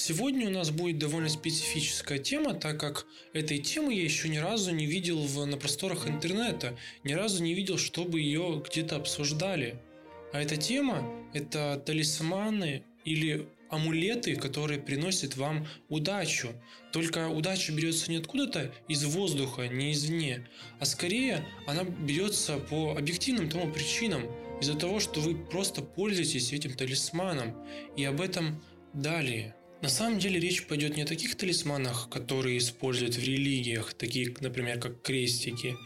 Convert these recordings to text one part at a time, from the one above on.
Сегодня у нас будет довольно специфическая тема, так как этой темы я еще ни разу не видел в, на просторах интернета, ни разу не видел, чтобы ее где-то обсуждали. А эта тема – это талисманы или амулеты, которые приносят вам удачу. Только удача берется не откуда-то из воздуха, не извне, а скорее она берется по объективным тому причинам, из-за того, что вы просто пользуетесь этим талисманом. И об этом далее. На самом деле речь пойдет не о таких талисманах, которые используют в религиях, такие, например, как крестики,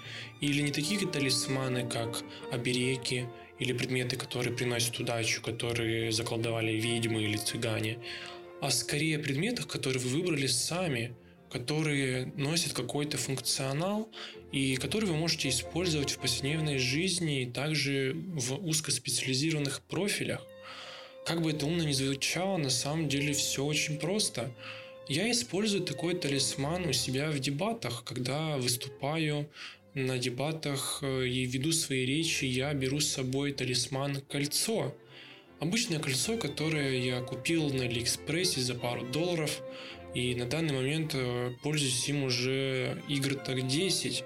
или не такие талисманы, как обереги, или предметы, которые приносят удачу, которые заколдовали ведьмы или цыгане, а скорее о предметах, которые вы выбрали сами, которые носят какой-то функционал и которые вы можете использовать в повседневной жизни и также в узкоспециализированных профилях. Как бы это умно ни звучало, на самом деле все очень просто. Я использую такой талисман у себя в дебатах, когда выступаю на дебатах э, и веду свои речи, я беру с собой талисман кольцо. Обычное кольцо, которое я купил на Алиэкспрессе за пару долларов, и на данный момент э, пользуюсь им уже игр так 10.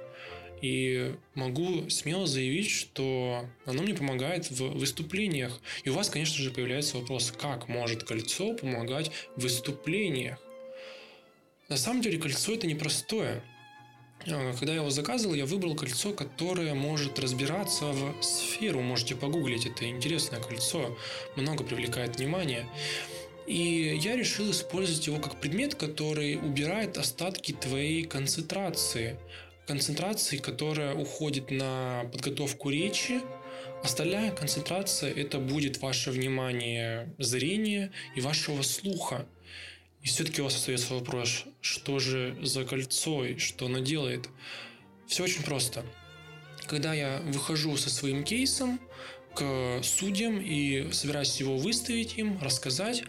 И могу смело заявить, что оно мне помогает в выступлениях. И у вас, конечно же, появляется вопрос, как может кольцо помогать в выступлениях? На самом деле кольцо это непростое. А, когда я его заказывал, я выбрал кольцо, которое может разбираться в сферу. Можете погуглить, это интересное кольцо, много привлекает внимание. И я решил использовать его как предмет, который убирает остатки твоей концентрации концентрации, которая уходит на подготовку речи. Остальная концентрация – это будет ваше внимание зрения и вашего слуха. И все-таки у вас остается вопрос, что же за кольцо и что оно делает? Все очень просто. Когда я выхожу со своим кейсом к судьям и собираюсь его выставить им, рассказать,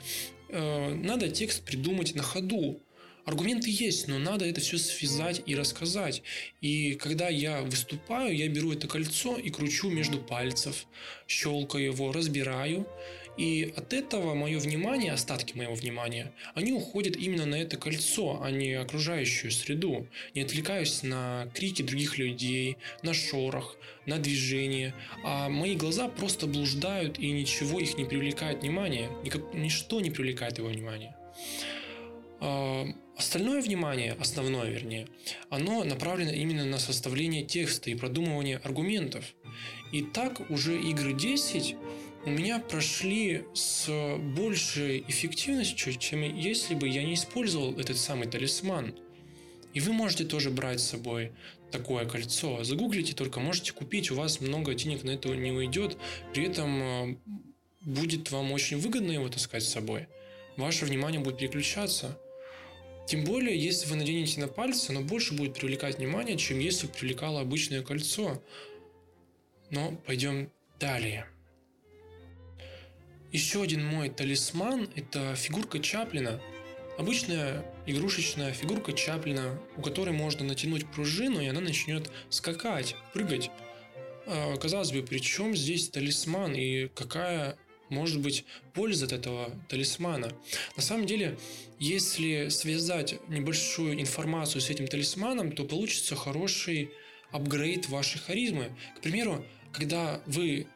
э, надо текст придумать на ходу. Аргументы есть, но надо это все связать и рассказать. И когда я выступаю, я беру это кольцо и кручу между пальцев, щелкаю его, разбираю. И от этого мое внимание, остатки моего внимания, они уходят именно на это кольцо, а не окружающую среду. Не отвлекаюсь на крики других людей, на шорох, на движение. А мои глаза просто блуждают и ничего их не привлекает внимание. Никак, ничто не привлекает его внимание. А, остальное внимание, основное вернее, оно направлено именно на составление текста и продумывание аргументов. И так уже игры 10 у меня прошли с большей эффективностью, чем если бы я не использовал этот самый талисман. И вы можете тоже брать с собой такое кольцо. Загуглите только, можете купить, у вас много денег на это не уйдет, при этом а, будет вам очень выгодно его таскать с собой. Ваше внимание будет переключаться – тем более, если вы наденете на пальцы, оно больше будет привлекать внимание, чем если привлекало обычное кольцо. Но пойдем далее. Еще один мой талисман – это фигурка Чаплина. Обычная игрушечная фигурка Чаплина, у которой можно натянуть пружину, и она начнет скакать, прыгать. А, казалось бы, при чем здесь талисман и какая может быть польза от этого талисмана. На самом деле, если связать небольшую информацию с этим талисманом, то получится хороший апгрейд вашей харизмы. К примеру, когда вы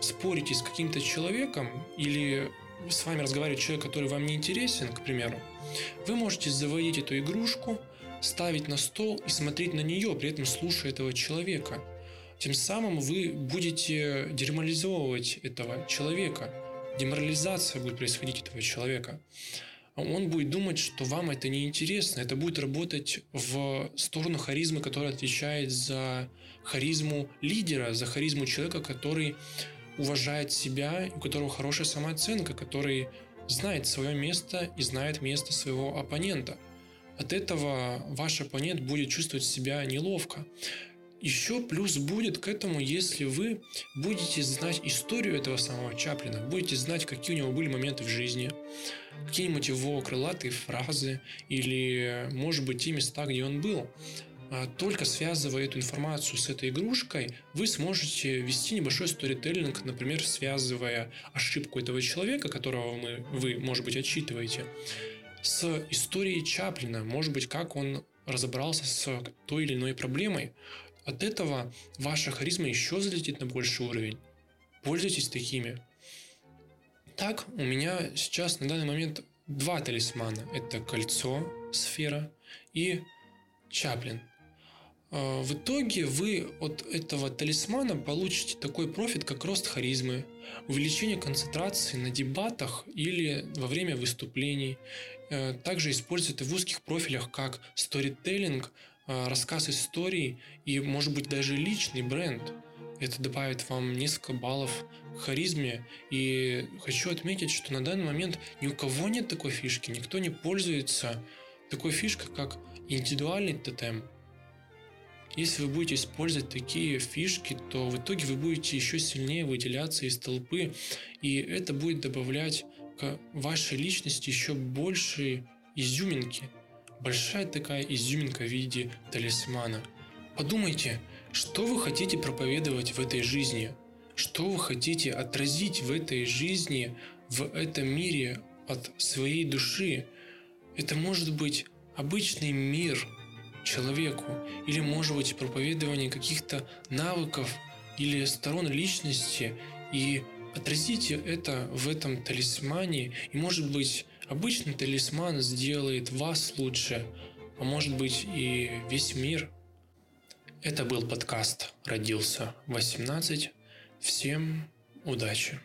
спорите с каким-то человеком или с вами разговаривает человек, который вам не интересен, к примеру, вы можете заводить эту игрушку, ставить на стол и смотреть на нее, при этом слушая этого человека – тем самым вы будете деморализовывать этого человека. Деморализация будет происходить этого человека. Он будет думать, что вам это не интересно. Это будет работать в сторону харизмы, которая отвечает за харизму лидера, за харизму человека, который уважает себя, у которого хорошая самооценка, который знает свое место и знает место своего оппонента. От этого ваш оппонент будет чувствовать себя неловко. Еще плюс будет к этому, если вы будете знать историю этого самого Чаплина, будете знать, какие у него были моменты в жизни, какие-нибудь его крылатые фразы или, может быть, те места, где он был. А только связывая эту информацию с этой игрушкой, вы сможете вести небольшой сторителлинг, например, связывая ошибку этого человека, которого мы, вы, может быть, отчитываете, с историей Чаплина, может быть, как он разобрался с той или иной проблемой. От этого ваша харизма еще взлетит на больший уровень. Пользуйтесь такими. Так, у меня сейчас на данный момент два талисмана. Это кольцо, сфера и Чаплин. А, в итоге вы от этого талисмана получите такой профит, как рост харизмы, увеличение концентрации на дебатах или во время выступлений. Э, также используйте в узких профилях как сторителлинг, рассказ истории и, может быть, даже личный бренд. Это добавит вам несколько баллов харизме. И хочу отметить, что на данный момент ни у кого нет такой фишки, никто не пользуется такой фишкой, как индивидуальный тотем. Если вы будете использовать такие фишки, то в итоге вы будете еще сильнее выделяться из толпы, и это будет добавлять к вашей личности еще большие изюминки. Большая такая изюминка в виде талисмана. Подумайте, что вы хотите проповедовать в этой жизни? Что вы хотите отразить в этой жизни, в этом мире от своей души? Это может быть обычный мир человеку, или может быть проповедование каких-то навыков или сторон личности, и Отразите это в этом талисмане, и может быть обычный талисман сделает вас лучше, а может быть и весь мир. Это был подкаст «Родился 18». Всем удачи!